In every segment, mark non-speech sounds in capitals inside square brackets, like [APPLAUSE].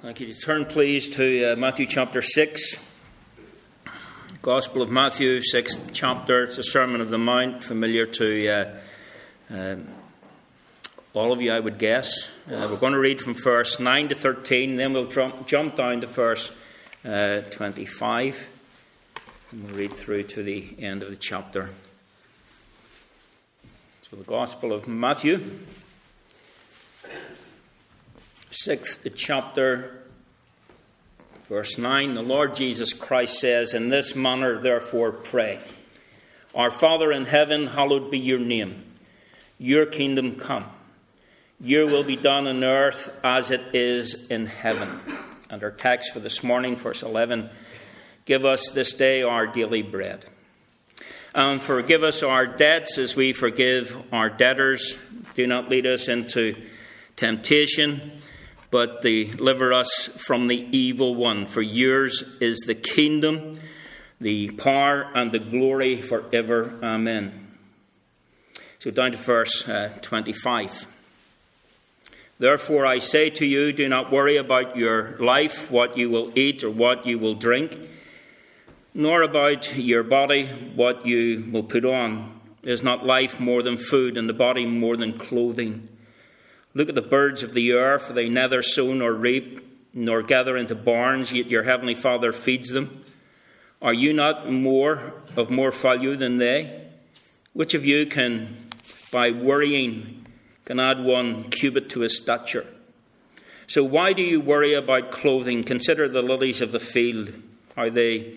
Thank you. Turn, please, to uh, Matthew chapter 6. Gospel of Matthew, 6th chapter. It's a Sermon of the Mount, familiar to uh, uh, all of you, I would guess. Uh, we're going to read from verse 9 to 13, then we'll jump, jump down to verse uh, 25, and we'll read through to the end of the chapter. So, the Gospel of Matthew sixth chapter, verse 9, the Lord Jesus Christ says, In this manner, therefore, pray. Our Father in heaven, hallowed be your name. Your kingdom come. Your will be done on earth as it is in heaven. And our text for this morning, verse 11 Give us this day our daily bread. And forgive us our debts as we forgive our debtors. Do not lead us into temptation but deliver us from the evil one. For yours is the kingdom, the power, and the glory forever. Amen. So down to verse uh, 25. Therefore, I say to you, do not worry about your life, what you will eat or what you will drink, nor about your body, what you will put on. Is not life more than food, and the body more than clothing? Look at the birds of the air, for they neither sow nor reap, nor gather into barns, yet your heavenly Father feeds them. Are you not more of more value than they? Which of you can, by worrying, can add one cubit to his stature? So why do you worry about clothing? Consider the lilies of the field, how they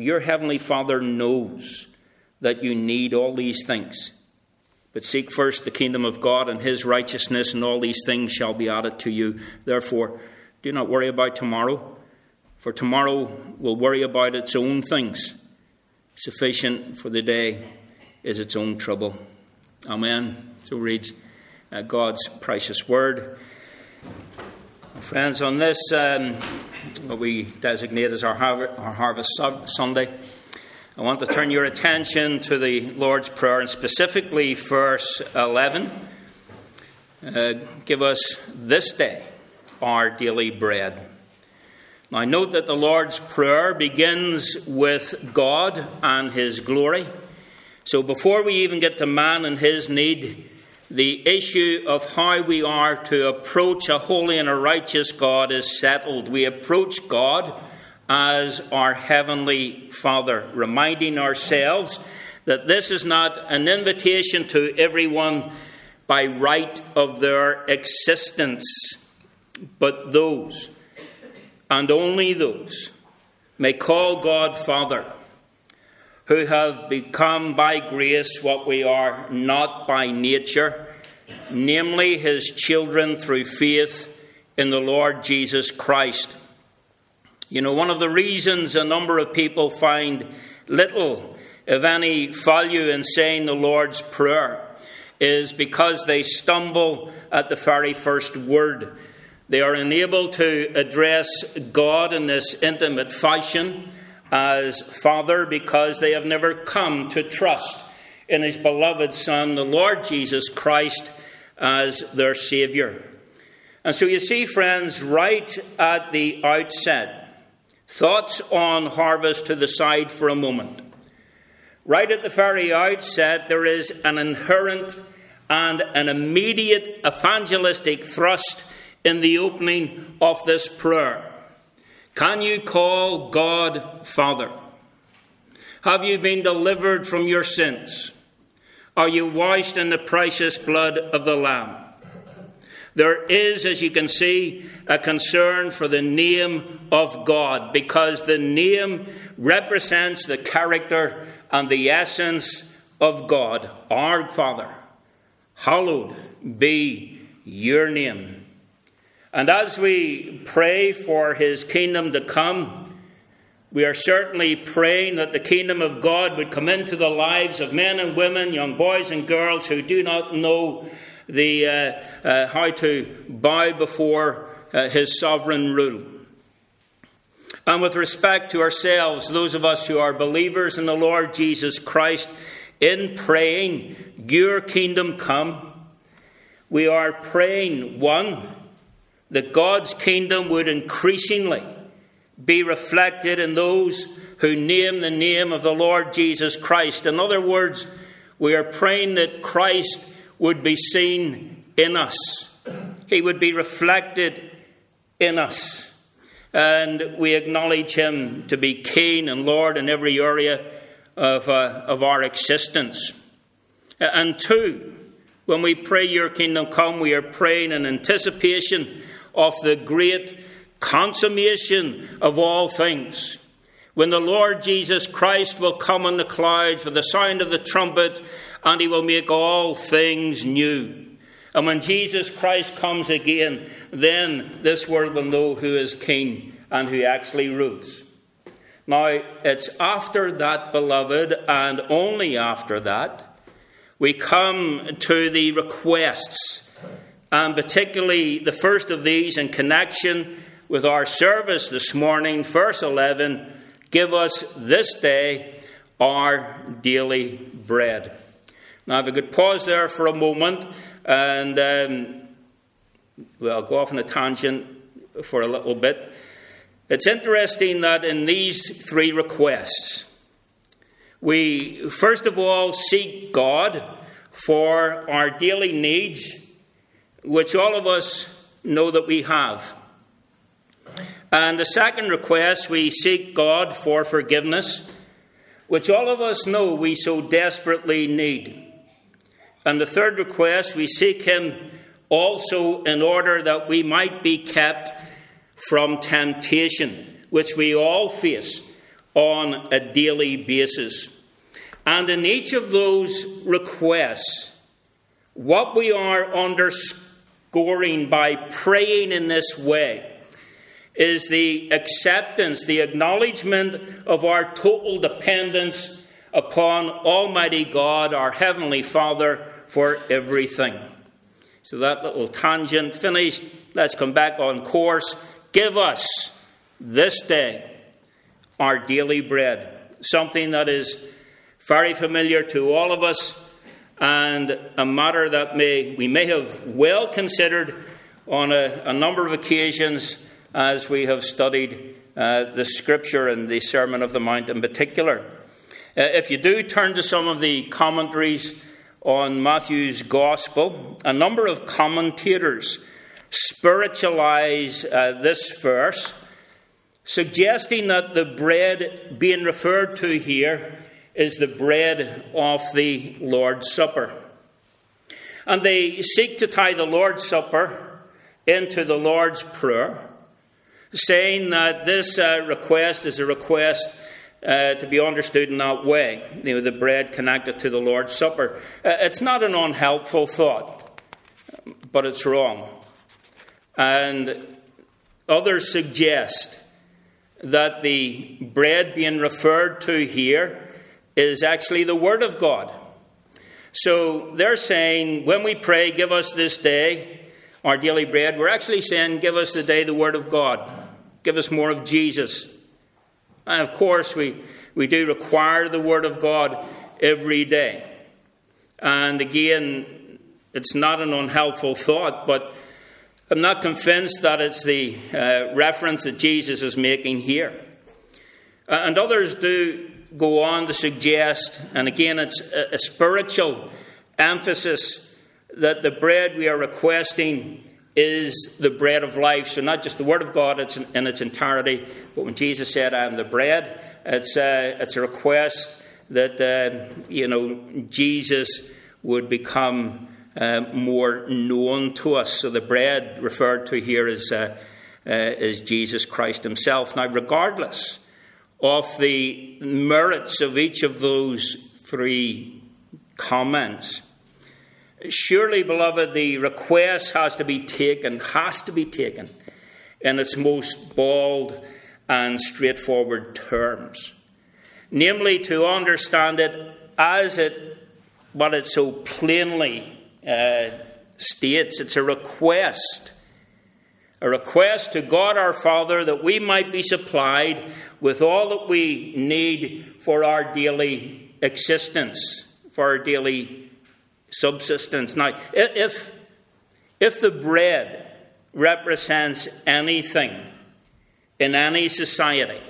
for your heavenly Father knows that you need all these things. But seek first the kingdom of God and his righteousness, and all these things shall be added to you. Therefore, do not worry about tomorrow, for tomorrow will worry about its own things. Sufficient for the day is its own trouble. Amen. So reads uh, God's precious word. Friends, on this um, we designate as our, our Harvest Sunday. I want to turn your attention to the Lord's Prayer and specifically verse 11. Uh, give us this day our daily bread. Now, note that the Lord's Prayer begins with God and His glory. So, before we even get to man and his need, the issue of how we are to approach a holy and a righteous God is settled. We approach God as our Heavenly Father, reminding ourselves that this is not an invitation to everyone by right of their existence, but those, and only those, may call God Father who have become by grace what we are not by nature, namely his children through faith in the Lord Jesus Christ. You know, one of the reasons a number of people find little, if any, value in saying the Lord's Prayer is because they stumble at the very first word. They are unable to address God in this intimate fashion as Father because they have never come to trust in His beloved Son, the Lord Jesus Christ, as their Saviour. And so you see, friends, right at the outset, thoughts on harvest to the side for a moment. Right at the very outset, there is an inherent and an immediate evangelistic thrust in the opening of this prayer. Can you call God Father? Have you been delivered from your sins? Are you washed in the precious blood of the Lamb? There is, as you can see, a concern for the name of God because the name represents the character and the essence of God, our Father. Hallowed be your name. And as we pray for his kingdom to come, we are certainly praying that the kingdom of God would come into the lives of men and women, young boys and girls who do not know the, uh, uh, how to bow before uh, his sovereign rule. And with respect to ourselves, those of us who are believers in the Lord Jesus Christ, in praying, Your kingdom come, we are praying, one, that God's kingdom would increasingly be reflected in those who name the name of the Lord Jesus Christ. In other words, we are praying that Christ would be seen in us, He would be reflected in us. And we acknowledge Him to be King and Lord in every area of, uh, of our existence. And two, when we pray, Your kingdom come, we are praying in anticipation of the great consummation of all things. When the Lord Jesus Christ will come on the clouds with the sound of the trumpet, and he will make all things new. And when Jesus Christ comes again, then this world will know who is king and who actually rules. Now, it's after that, beloved, and only after that, we come to the requests, and particularly the first of these in connection with our service this morning, verse 11 Give us this day our daily bread. Now, if I could pause there for a moment and, um, well, go off on a tangent for a little bit. It's interesting that in these three requests, we first of all seek God for our daily needs, which all of us know that we have. And the second request, we seek God for forgiveness, which all of us know we so desperately need. And the third request, we seek Him also in order that we might be kept from temptation, which we all face on a daily basis. And in each of those requests, what we are underscoring by praying in this way is the acceptance, the acknowledgement of our total dependence upon Almighty God, our Heavenly Father, for everything. So that little tangent finished. Let's come back on course. Give us this day our daily bread, something that is very familiar to all of us and a matter that may, we may have well considered on a, a number of occasions as we have studied uh, the scripture and the Sermon of the Mount in particular. Uh, if you do turn to some of the commentaries on Matthew's Gospel, a number of commentators spiritualize uh, this verse, suggesting that the bread being referred to here is the bread of the Lord's Supper. And they seek to tie the Lord's Supper into the Lord's Prayer saying that this uh, request is a request uh, to be understood in that way, you know, the bread connected to the Lord's Supper. Uh, it's not an unhelpful thought, but it's wrong. And others suggest that the bread being referred to here is actually the Word of God. So they're saying, when we pray, give us this day our daily bread, we're actually saying, give us today the Word of God. Give us more of Jesus. And of course, we, we do require the Word of God every day. And again, it's not an unhelpful thought, but I'm not convinced that it's the uh, reference that Jesus is making here. And others do go on to suggest, and again, it's a, a spiritual emphasis, that the bread we are requesting is the bread of life. So, not just the Word of God it's in its entirety, but when Jesus said, I am the bread, it's a, uh, it's a request that, uh, you know, Jesus would become uh, more known to us. So, the bread referred to here is, uh, uh, is Jesus Christ Himself. Now, regardless of the merits of each of those three comments, Surely, beloved, the request has to be taken, has to be taken in its most bald and straightforward terms. Namely, to understand it as it what it so plainly uh, states. It's a request. A request to God our Father that we might be supplied with all that we need for our daily existence, for our daily subsistence. Now, if, if the bread represents anything in any society,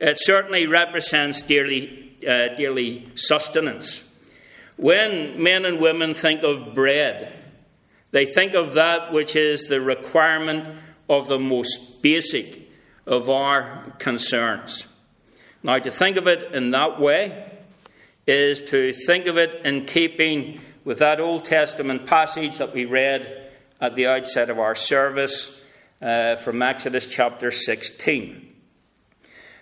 it certainly represents daily, uh, daily sustenance. When men and women think of bread, they think of that which is the requirement of the most basic of our concerns. Now, to think of it in that way is to think of it in keeping with that Old Testament passage that we read at the outset of our service uh, from Exodus chapter 16.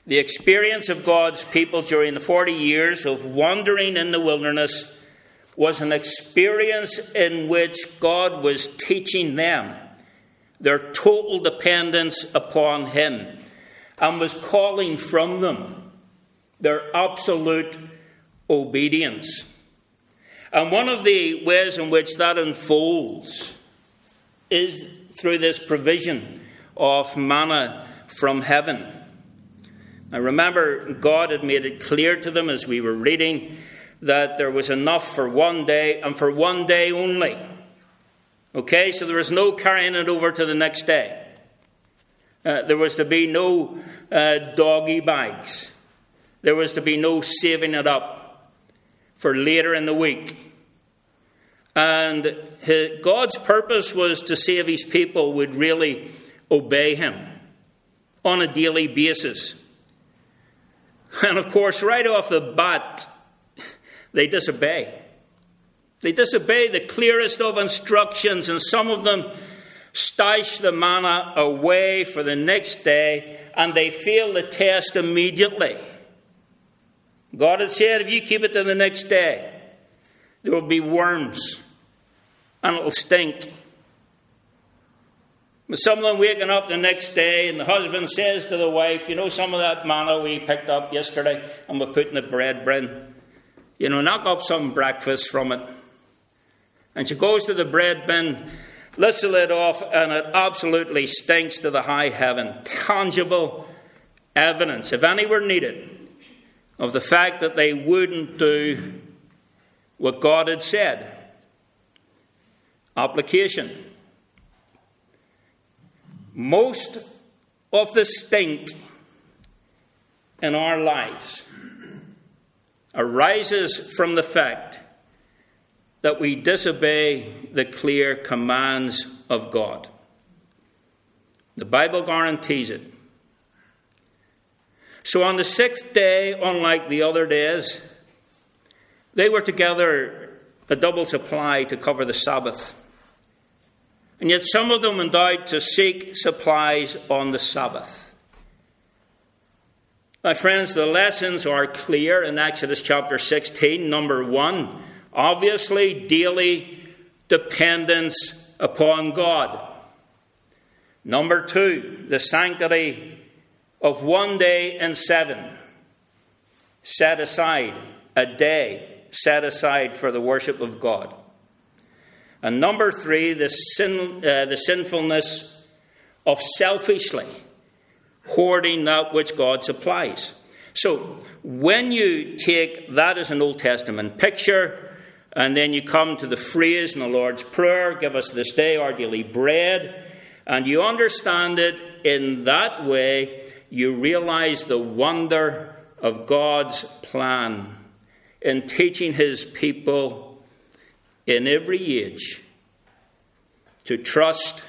The experience of God's people during the 40 years of wandering in the wilderness was an experience in which God was teaching them their total dependence upon Him and was calling from them their absolute obedience. And one of the ways in which that unfolds is through this provision of manna from heaven. I remember God had made it clear to them as we were reading that there was enough for one day and for one day only. Okay, so there was no carrying it over to the next day. Uh, there was to be no uh, doggy bags. There was to be no saving it up for later in the week. And his, God's purpose was to save his people would really obey him on a daily basis. And of course, right off the bat, they disobey. They disobey the clearest of instructions, and some of them stash the manna away for the next day, and they fail the test immediately. God had said, if you keep it to the next day, there will be worms and it'll stink. But some of them waking up the next day, and the husband says to the wife, You know, some of that manna we picked up yesterday, and we're putting the bread bin. You know, knock up some breakfast from it. And she goes to the bread bin, lifts the lid off, and it absolutely stinks to the high heaven. Tangible evidence, if any were needed, of the fact that they wouldn't do what God had said. Application. Most of the stink in our lives arises from the fact that we disobey the clear commands of God. The Bible guarantees it. So on the sixth day, unlike the other days, they were together a double supply to cover the Sabbath. And yet some of them out to seek supplies on the Sabbath. My friends, the lessons are clear in Exodus chapter 16. Number one, obviously, daily dependence upon God. Number two, the sanctity of one day in seven set aside, a day set aside for the worship of God. And number three, the, sin, uh, the sinfulness of selfishly hoarding that which God supplies. So, when you take that as an Old Testament picture, and then you come to the phrase in the Lord's Prayer, give us this day our daily bread, and you understand it in that way, you realize the wonder of God's plan in teaching his people in every age to trust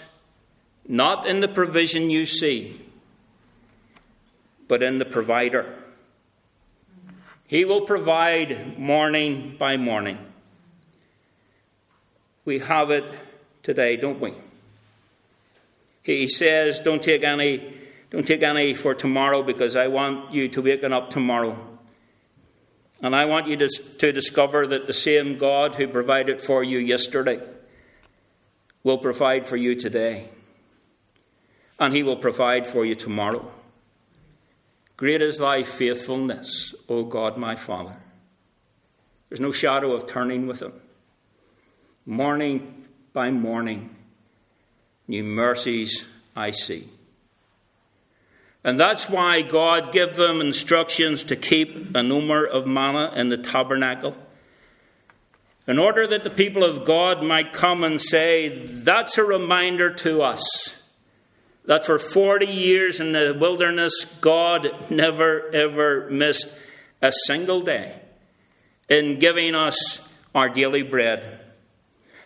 not in the provision you see, but in the provider. He will provide morning by morning. We have it today, don't we? He says, Don't take any don't take any for tomorrow because I want you to waken up tomorrow And I want you to, to discover that the same God who provided for you yesterday will provide for you today. And he will provide for you tomorrow. Great is thy faithfulness, O God my Father. There's no shadow of turning with him. Morning by morning, new mercies I see. And that's why God gave them instructions to keep an omer of manna in the tabernacle. In order that the people of God might come and say, That's a reminder to us that for 40 years in the wilderness, God never ever missed a single day in giving us our daily bread.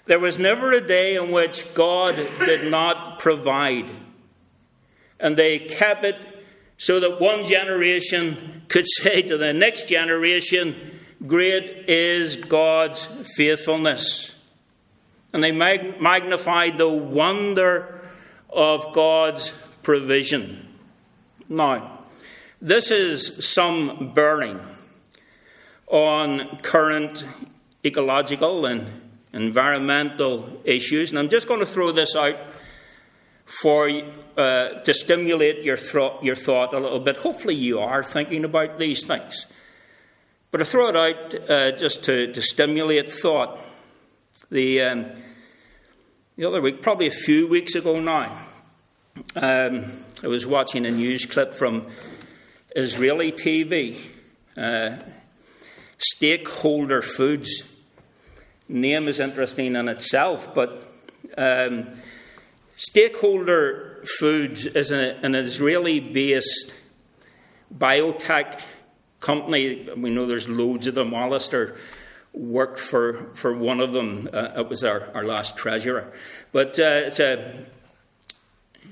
There was never a day in which God did not provide. And they kept it so that one generation could [LAUGHS] say to the next generation, Great is God's faithfulness. And they mag- magnified the wonder of God's provision. Now, this is some bearing on current ecological and environmental issues. And I'm just going to throw this out for uh, to stimulate your, thro- your thought a little bit. Hopefully, you are thinking about these things. But I throw it out uh, just to, to stimulate thought. The, um, the other week, probably a few weeks ago now, um, I was watching a news clip from Israeli TV. Uh, Steakholder Foods. Name is interesting in itself, but um, Steakholder Foods is a, an Israeli based biotech company. We know there's loads of them. Alistair worked for, for one of them, uh, it was our, our last treasurer. But uh, it's a,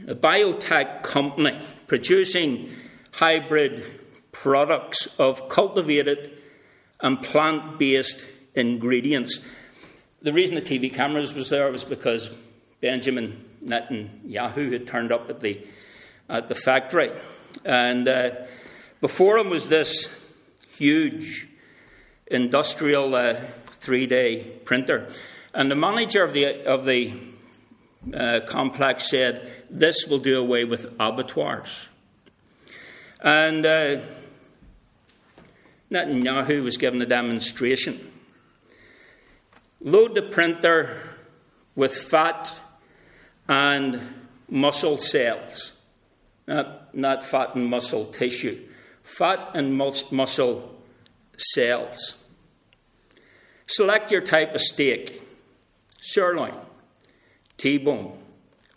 a biotech company producing hybrid products of cultivated and plant based ingredients. The reason the TV cameras was there was because Benjamin Netanyahu had turned up at the, at the factory. And uh, before him was this huge industrial uh, 3D printer. And the manager of the, of the uh, complex said, This will do away with abattoirs. And uh, Netanyahu was given a demonstration. Load the printer with fat and muscle cells, not, not fat and muscle tissue, fat and mus- muscle cells. Select your type of steak sirloin, T bone,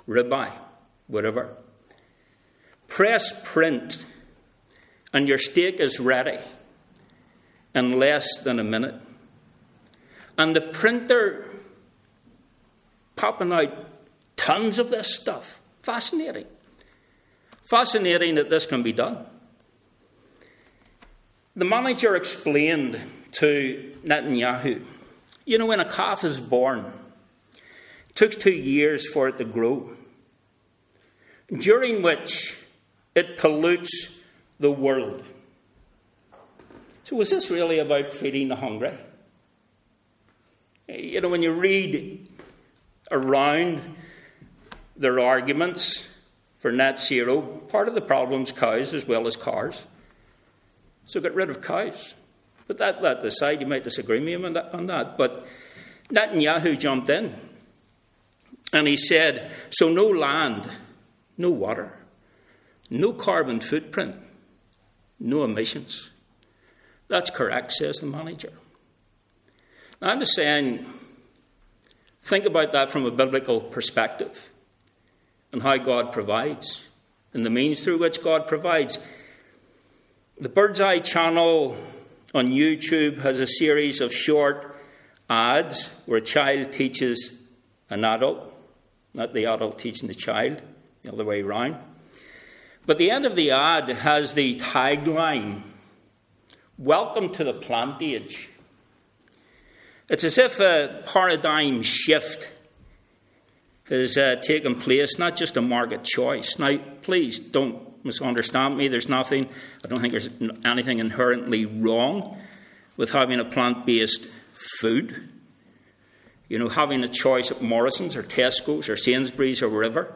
ribeye, whatever. Press print, and your steak is ready in less than a minute. And the printer popping out tons of this stuff. Fascinating. Fascinating that this can be done. The manager explained to Netanyahu you know, when a calf is born, it takes two years for it to grow, during which it pollutes the world. So, was this really about feeding the hungry? You know, when you read around their arguments for net zero, part of the problem is cows as well as cars. So get rid of cows. But that, that aside, you might disagree with me on that, on that. But Netanyahu jumped in and he said, So no land, no water, no carbon footprint, no emissions. That's correct, says the manager. Now, I'm just saying, think about that from a biblical perspective and how God provides and the means through which God provides. The Bird's Eye channel on YouTube has a series of short ads where a child teaches an adult, not the adult teaching the child, the other way around. But the end of the ad has the tagline Welcome to the plant age. It's as if a paradigm shift has uh, taken place, not just a market choice. Now, please don't misunderstand me. There's nothing, I don't think there's anything inherently wrong with having a plant based food. You know, having a choice at Morrison's or Tesco's or Sainsbury's or wherever.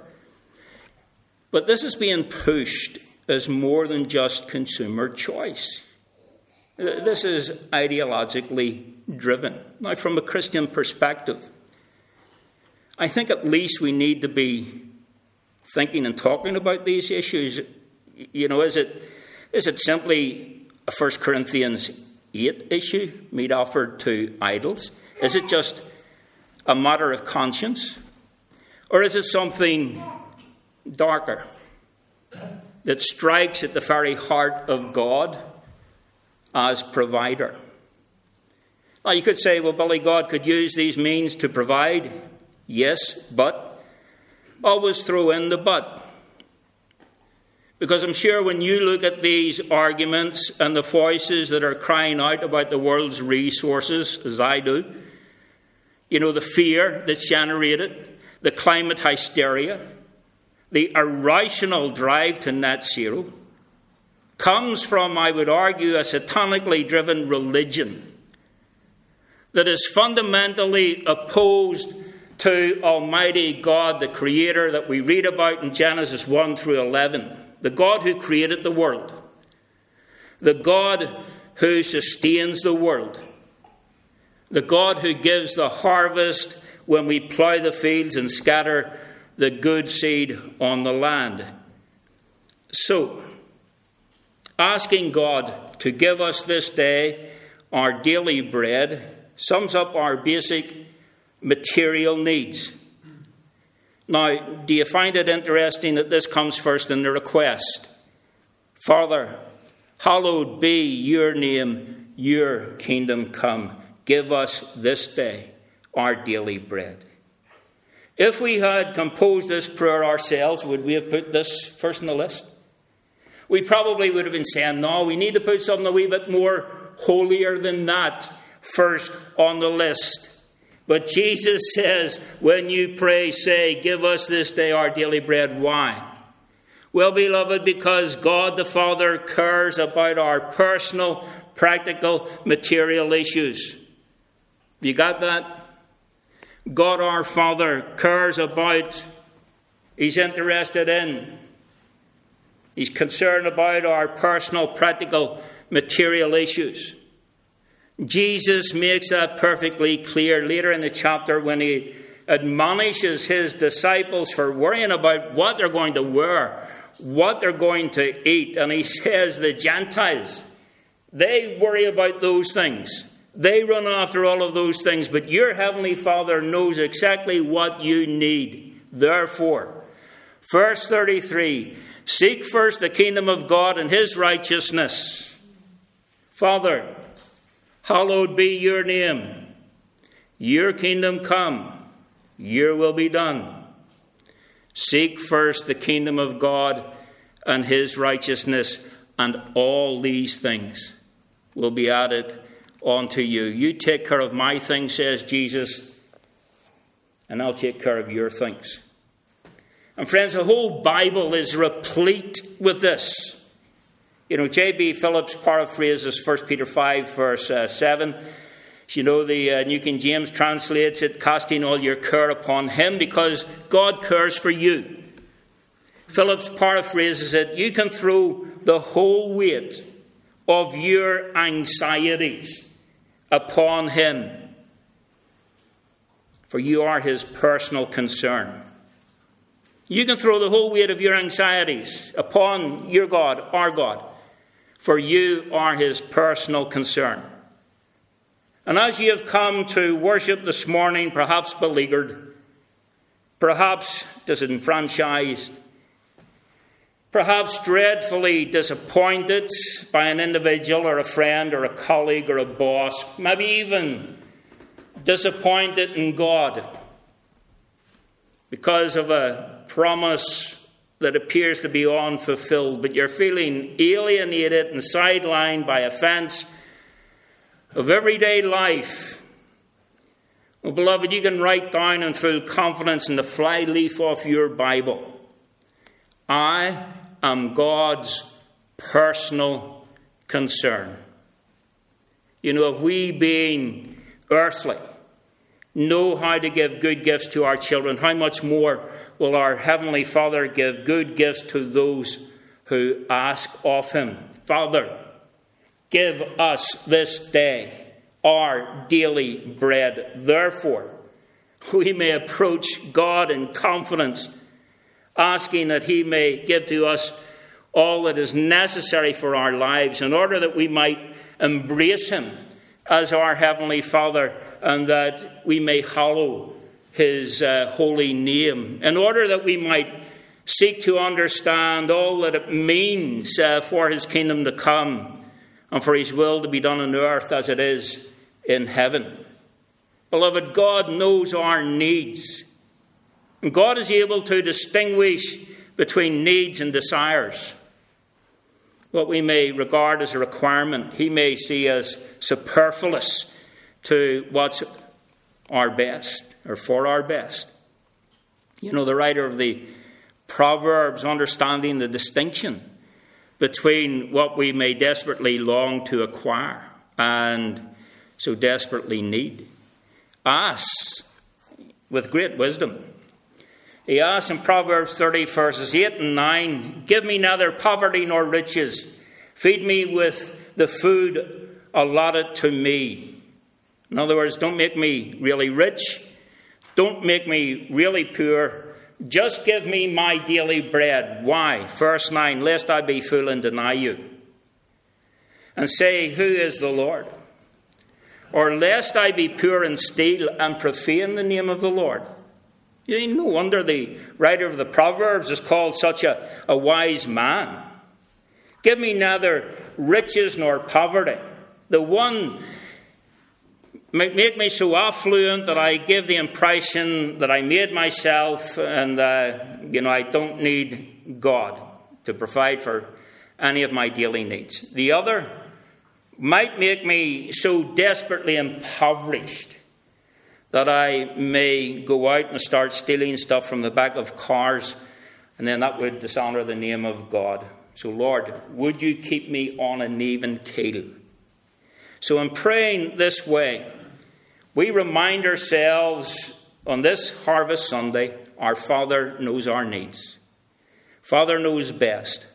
But this is being pushed as more than just consumer choice. This is ideologically driven. Now, from a Christian perspective, I think at least we need to be thinking and talking about these issues. You know, is it, is it simply a 1 Corinthians 8 issue, meat offered to idols? Is it just a matter of conscience? Or is it something darker that strikes at the very heart of God as provider? Now, you could say, well, Billy, God could use these means to provide. Yes, but always throw in the but. Because I'm sure when you look at these arguments and the voices that are crying out about the world's resources, as I do, you know, the fear that's generated, the climate hysteria, the irrational drive to net zero, comes from, I would argue, a satanically driven religion that is fundamentally opposed to Almighty God, the Creator that we read about in Genesis 1 through 11, the God who created the world, the God who sustains the world, the God who gives the harvest when we plough the fields and scatter the good seed on the land. So, asking God to give us this day our daily bread sums up our basic material needs. Now, do you find it interesting that this comes first in the request? Father, hallowed be your name, your kingdom come. Give us this day our daily bread. If we had composed this prayer ourselves, would we have put this first on the list? We probably would have been saying, no, we need to put something a wee bit more holier than that first on the list. But Jesus says, when you pray, say, Give us this day our daily bread. Why? Well, beloved, because God the Father cares about our personal, practical, material issues. You got that? God our Father cares about, He's interested in, He's concerned about our personal, practical, material issues. Jesus makes that perfectly clear later in the chapter when he admonishes his disciples for worrying about what they're going to wear, what they're going to eat. And he says, The Gentiles, they worry about those things. They run after all of those things, but your heavenly Father knows exactly what you need. Therefore, verse 33 seek first the kingdom of God and his righteousness. Father, hallowed be your name. Your kingdom come, your will be done. Seek first the kingdom of God and his righteousness, and all these things will be added unto you. You take care of my things, says Jesus, and I'll take care of your things. And friends, the whole Bible is replete with this. You know, J.B. Phillips paraphrases 1 Peter 5, verse uh, 7. You know, the uh, New King James translates it, casting all your care upon him because God cares for you. Phillips paraphrases it, you can throw the whole weight of your anxieties upon him, for you are his personal concern. You can throw the whole weight of your anxieties upon your God, our God, for you are his personal concern. And as you have come to worship this morning, perhaps beleaguered, perhaps disenfranchised, perhaps dreadfully disappointed by an individual or a friend or a colleague or a boss, maybe even disappointed in God because of a promise that appears to be unfulfilled, but you're feeling alienated and sidelined by a offense of everyday life. Well, beloved, you can write down in full confidence in the flyleaf of your Bible I am God's personal concern. You know, if we, being earthly, know how to give good gifts to our children, how much more will our Heavenly Father give good gifts to those who ask of Him? Father, give us this day our daily bread. Therefore, we may approach God in confidence, asking that He may give to us all that is necessary for our lives in order that we might embrace Him as our Heavenly Father and that we may hallow His uh, holy name, in order that we might seek to understand all that it means uh, for His kingdom to come and for His will to be done on earth as it is in heaven. Beloved, God knows our needs. And God is able to distinguish between needs and desires. What we may regard as a requirement, He may see as superfluous to what's our best or for our best. You know, the writer of the Proverbs, understanding the distinction between what we may desperately long to acquire and so desperately need, asks with great wisdom. He asks in Proverbs 30, verses 8 and 9 Give me neither poverty nor riches, feed me with the food allotted to me. In other words, don't make me really rich. Don't make me really poor. Just give me my daily bread. Why? Verse 9 Lest I be fool and deny you. And say, Who is the Lord? Or lest I be poor and steal and profane the name of the Lord. You no wonder the writer of the Proverbs is called such a, a wise man. Give me neither riches nor poverty. The one make me so affluent that I give the impression that I made myself and, uh, you know, I don't need God to provide for any of my daily needs. The other might make me so desperately impoverished that I may go out and start stealing stuff from the back of cars, and then that would dishonour the name of God. So, Lord, would you keep me on an even keel? So, in praying this way, we remind ourselves on this Harvest Sunday our Father knows our needs. Father knows best.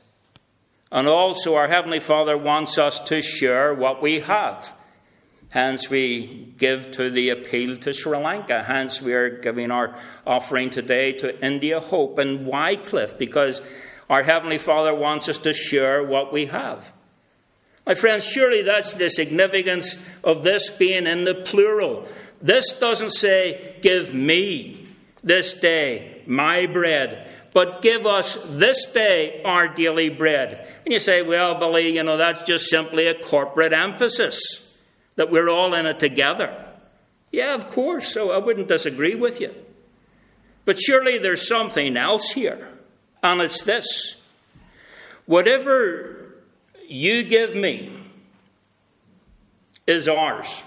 And also, our Heavenly Father wants us to share what we have. Hence, we give to the appeal to Sri Lanka. Hence, we are giving our offering today to India Hope and Wycliffe because our Heavenly Father wants us to share what we have. My friends, surely that's the significance of this being in the plural. This doesn't say, Give me this day my bread, but give us this day our daily bread. And you say, Well, Billy, you know, that's just simply a corporate emphasis that we're all in it together. Yeah, of course, so I wouldn't disagree with you. But surely there's something else here, and it's this. Whatever you give me is ours.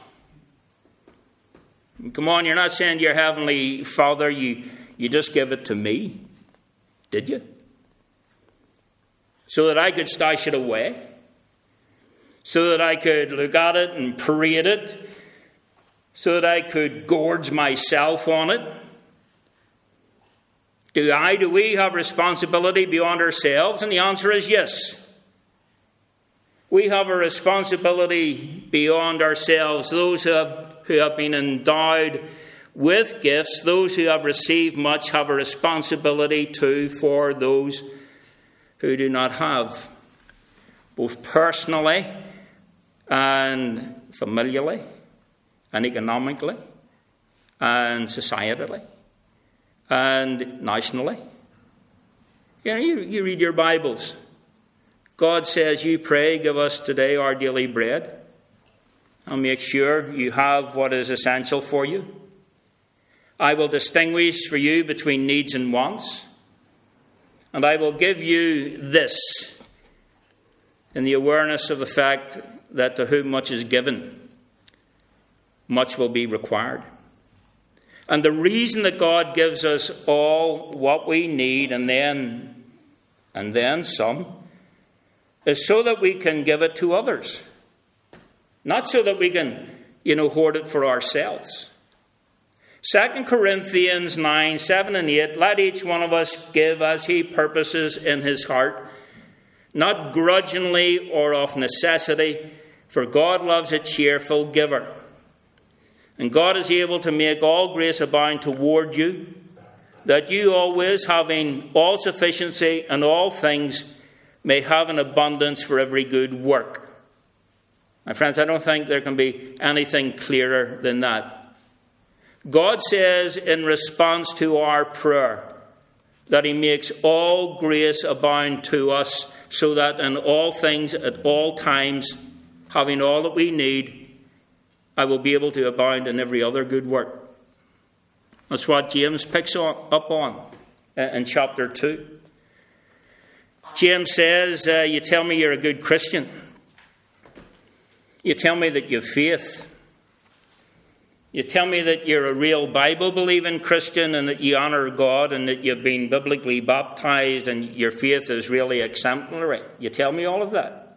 Come on, you're not saying to your Heavenly Father, you, you just give it to me, did you? So that I could stash it away, so that I could look at it and parade it, so that I could gorge myself on it. Do I, do we have responsibility beyond ourselves? And the answer is yes. We have a responsibility beyond ourselves. Those who have, who have been endowed with gifts, those who have received much, have a responsibility too for those who do not have, both personally and familially and economically and societally and nationally. You know, you, you read your Bibles. God says, You pray, give us today our daily bread. I'll make sure you have what is essential for you. I will distinguish for you between needs and wants. And I will give you this in the awareness of the fact that to whom much is given, much will be required. And the reason that God gives us all what we need and then and then some is so that we can give it to others. Not so that we can, you know, hoard it for ourselves. 2 Corinthians 9, 7 and 8 Let each one of us give as he purposes in his heart, not grudgingly or of necessity, for God loves a cheerful giver. And God is able to make all grace abound toward you, that you always, having all sufficiency in all things, may have an abundance for every good work. My friends, I don't think there can be anything clearer than that. God says in response to our prayer that He makes all grace abound to us, so that in all things, at all times, having all that we need, I will be able to abound in every other good work. That's what James picks up on uh, in chapter 2. James says, uh, You tell me you're a good Christian. You tell me that you have faith. You tell me that you're a real Bible believing Christian and that you honour God and that you've been biblically baptized and your faith is really exemplary. You tell me all of that.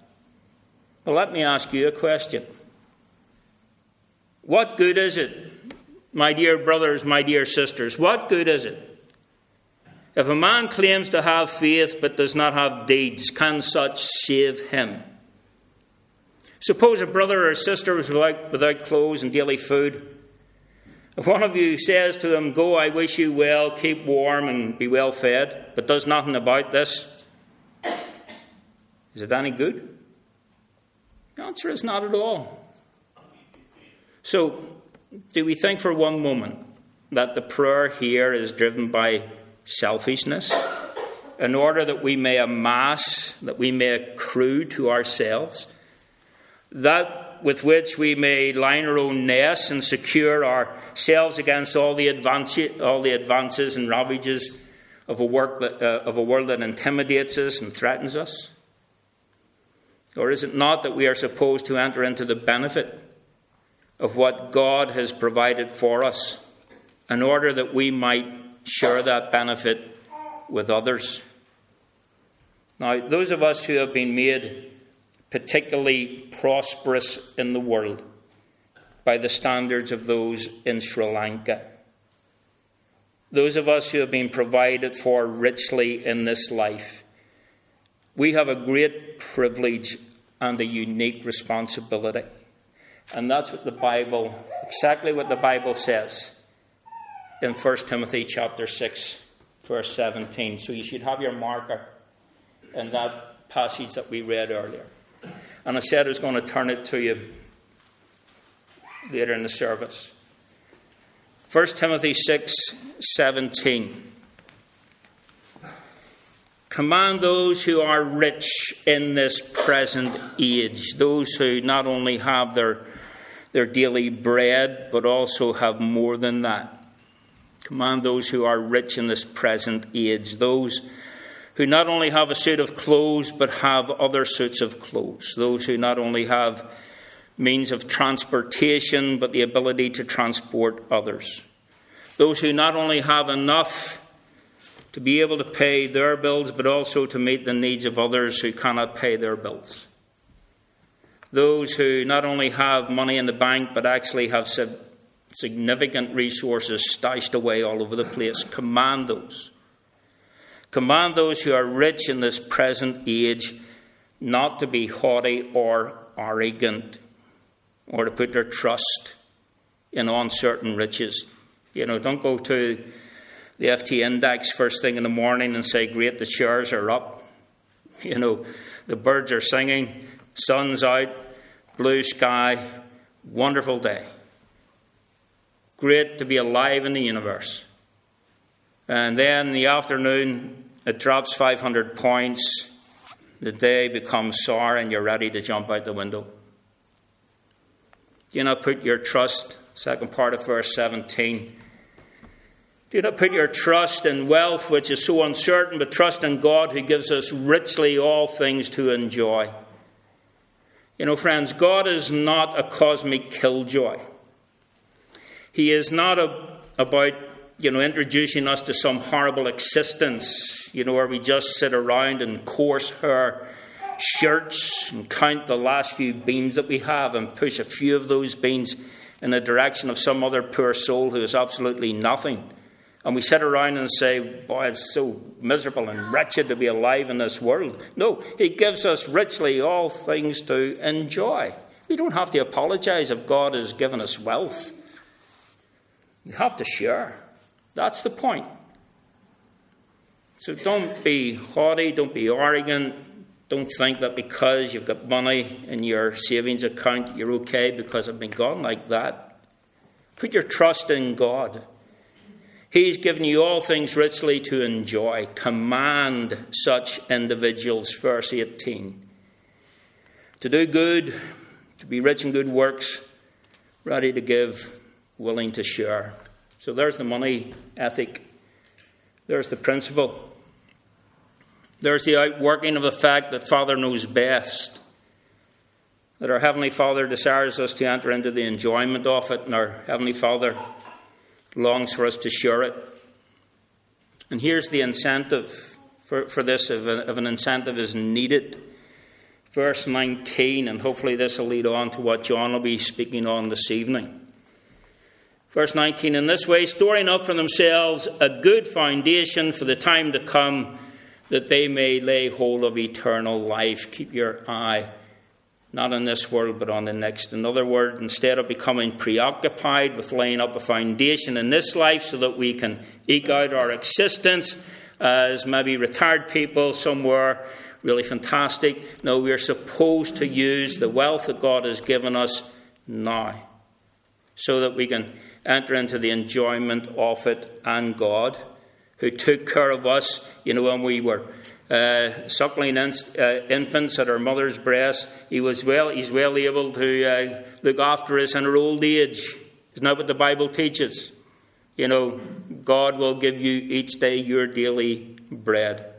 Well, let me ask you a question. What good is it, my dear brothers, my dear sisters? What good is it? If a man claims to have faith but does not have deeds, can such save him? Suppose a brother or sister was without, without clothes and daily food. If one of you says to him, Go, I wish you well, keep warm, and be well fed, but does nothing about this, is it any good? The answer is not at all. So, do we think for one moment that the prayer here is driven by selfishness in order that we may amass, that we may accrue to ourselves, that with which we may line our own nests and secure ourselves against all the, all the advances and ravages of a, work that, uh, of a world that intimidates us and threatens us? Or is it not that we are supposed to enter into the benefit of what God has provided for us in order that we might share that benefit with others. Now, those of us who have been made particularly prosperous in the world by the standards of those in Sri Lanka, those of us who have been provided for richly in this life, we have a great privilege and a unique responsibility. And that's what the Bible, exactly what the Bible says in 1 Timothy chapter 6, verse 17. So you should have your marker in that passage that we read earlier. And I said I was going to turn it to you later in the service. 1 Timothy 6, 17. Command those who are rich in this present age, those who not only have their their daily bread, but also have more than that. Command those who are rich in this present age, those who not only have a suit of clothes, but have other suits of clothes, those who not only have means of transportation, but the ability to transport others, those who not only have enough to be able to pay their bills, but also to meet the needs of others who cannot pay their bills. Those who not only have money in the bank but actually have significant resources stashed away all over the place. Command those. Command those who are rich in this present age not to be haughty or arrogant or to put their trust in uncertain riches. You know, don't go to the FT index first thing in the morning and say, Great, the shares are up. You know, the birds are singing, sun's out, blue sky, wonderful day. Great to be alive in the universe. And then in the afternoon, it drops 500 points. The day becomes sour, and you're ready to jump out the window. Do not put your trust, second part of verse 17. Do not put your trust in wealth, which is so uncertain, but trust in God, who gives us richly all things to enjoy. You know, friends, God is not a cosmic killjoy. He is not a, about, you know, introducing us to some horrible existence, you know, where we just sit around and course her shirts and count the last few beans that we have and push a few of those beans in the direction of some other poor soul who has absolutely nothing. And we sit around and say, Boy, it's so miserable and wretched to be alive in this world. No, He gives us richly all things to enjoy. We don't have to apologize if God has given us wealth. We have to share. That's the point. So don't be haughty, don't be arrogant, don't think that because you've got money in your savings account, you're okay because I've been gone like that. Put your trust in God. He's given you all things richly to enjoy. Command such individuals, verse 18, to do good, to be rich in good works, ready to give, willing to share. So there's the money ethic, there's the principle. There's the outworking of the fact that Father knows best. That our Heavenly Father desires us to enter into the enjoyment of it, and our Heavenly Father longs for us to share it. And here's the incentive for, for this if, a, if an incentive is needed. Verse 19, and hopefully this will lead on to what John will be speaking on this evening. Verse 19, in this way, storing up for themselves a good foundation for the time to come that they may lay hold of eternal life. Keep your eye not on this world, but on the next. In other words, instead of becoming preoccupied with laying up a foundation in this life so that we can eke out our existence as maybe retired people somewhere really fantastic, no, we're supposed to use the wealth that God has given us now so that we can enter into the enjoyment of it and God who took care of us, you know, when we were uh, suckling in, uh, infants at our mother's breast. He was well, he's well able to uh, look after us in our old age. Isn't that what the Bible teaches? You know, God will give you each day your daily bread.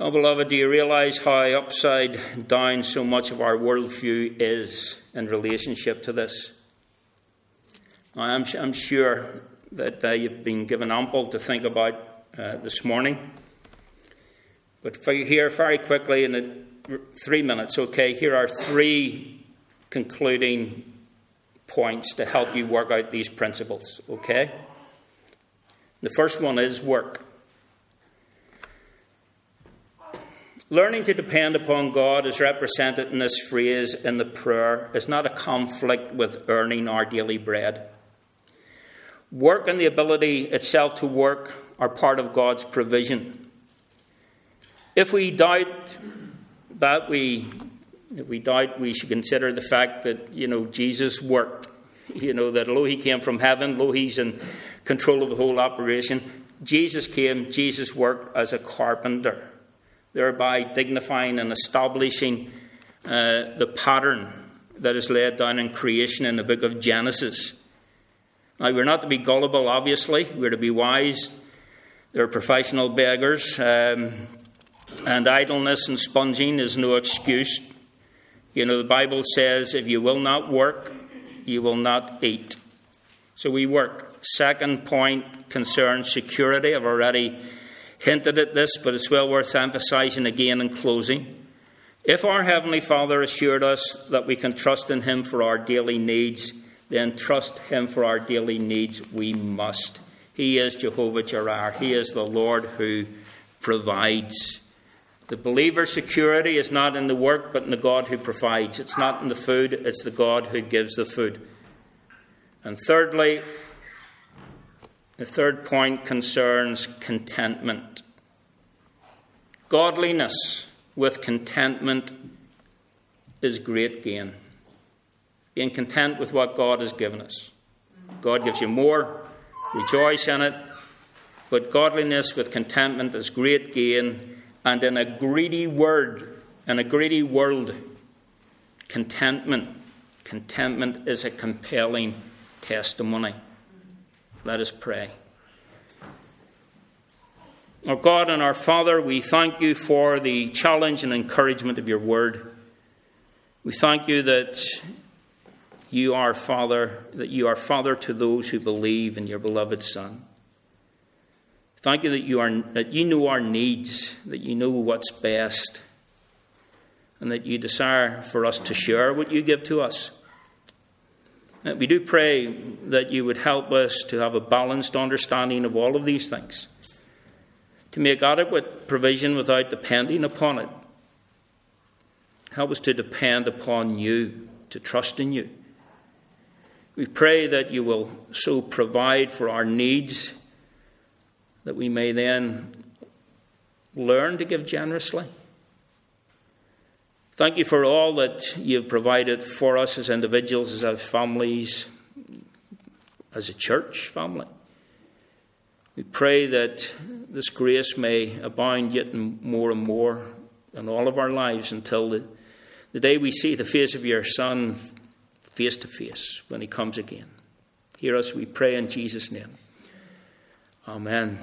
Oh, beloved, do you realize how upside down so much of our worldview is in relationship to this? I'm, I'm sure that uh, you've been given ample to think about uh, this morning. But here, very quickly, in the three minutes, okay, here are three concluding points to help you work out these principles, okay? The first one is work. Learning to depend upon God is represented in this phrase in the prayer is not a conflict with earning our daily bread. Work and the ability itself to work are part of God's provision. If we doubt that, we, we doubt, we should consider the fact that you know Jesus worked. You know that although he came from heaven, although he's in control of the whole operation, Jesus came. Jesus worked as a carpenter, thereby dignifying and establishing uh, the pattern that is laid down in creation in the book of Genesis. Now, we're not to be gullible, obviously. We're to be wise. They're professional beggars. Um, and idleness and sponging is no excuse. You know, the Bible says if you will not work, you will not eat. So we work. Second point concerns security. I've already hinted at this, but it's well worth emphasizing again in closing. If our Heavenly Father assured us that we can trust in Him for our daily needs, then trust Him for our daily needs we must. He is Jehovah Jireh. He is the Lord who provides. The believer's security is not in the work, but in the God who provides. It's not in the food, it's the God who gives the food. And thirdly, the third point concerns contentment. Godliness with contentment is great gain being content with what God has given us. God gives you more, rejoice in it, but godliness with contentment is great gain, and in a greedy word, in a greedy world, contentment, contentment is a compelling testimony. Let us pray. Our God and our Father, we thank you for the challenge and encouragement of your word. We thank you that you are Father, that you are Father to those who believe in your beloved Son. Thank you that you, are, that you know our needs, that you know what's best. and that you desire for us to share what you give to us. Uh, we do pray that you would help us to have a balanced understanding of all of these things, to make adequate provision without depending upon it. Help us to depend upon you, to trust in you. We pray that you will so provide for our needs that we may then learn to give generously. Thank you for all that you've provided for us as individuals, as our families, as a church family. We pray that this grace may abound yet more and more in all of our lives until the, the day we see the face of your Son face to face when he comes again. Hear us, we pray in Jesus' name. Amen.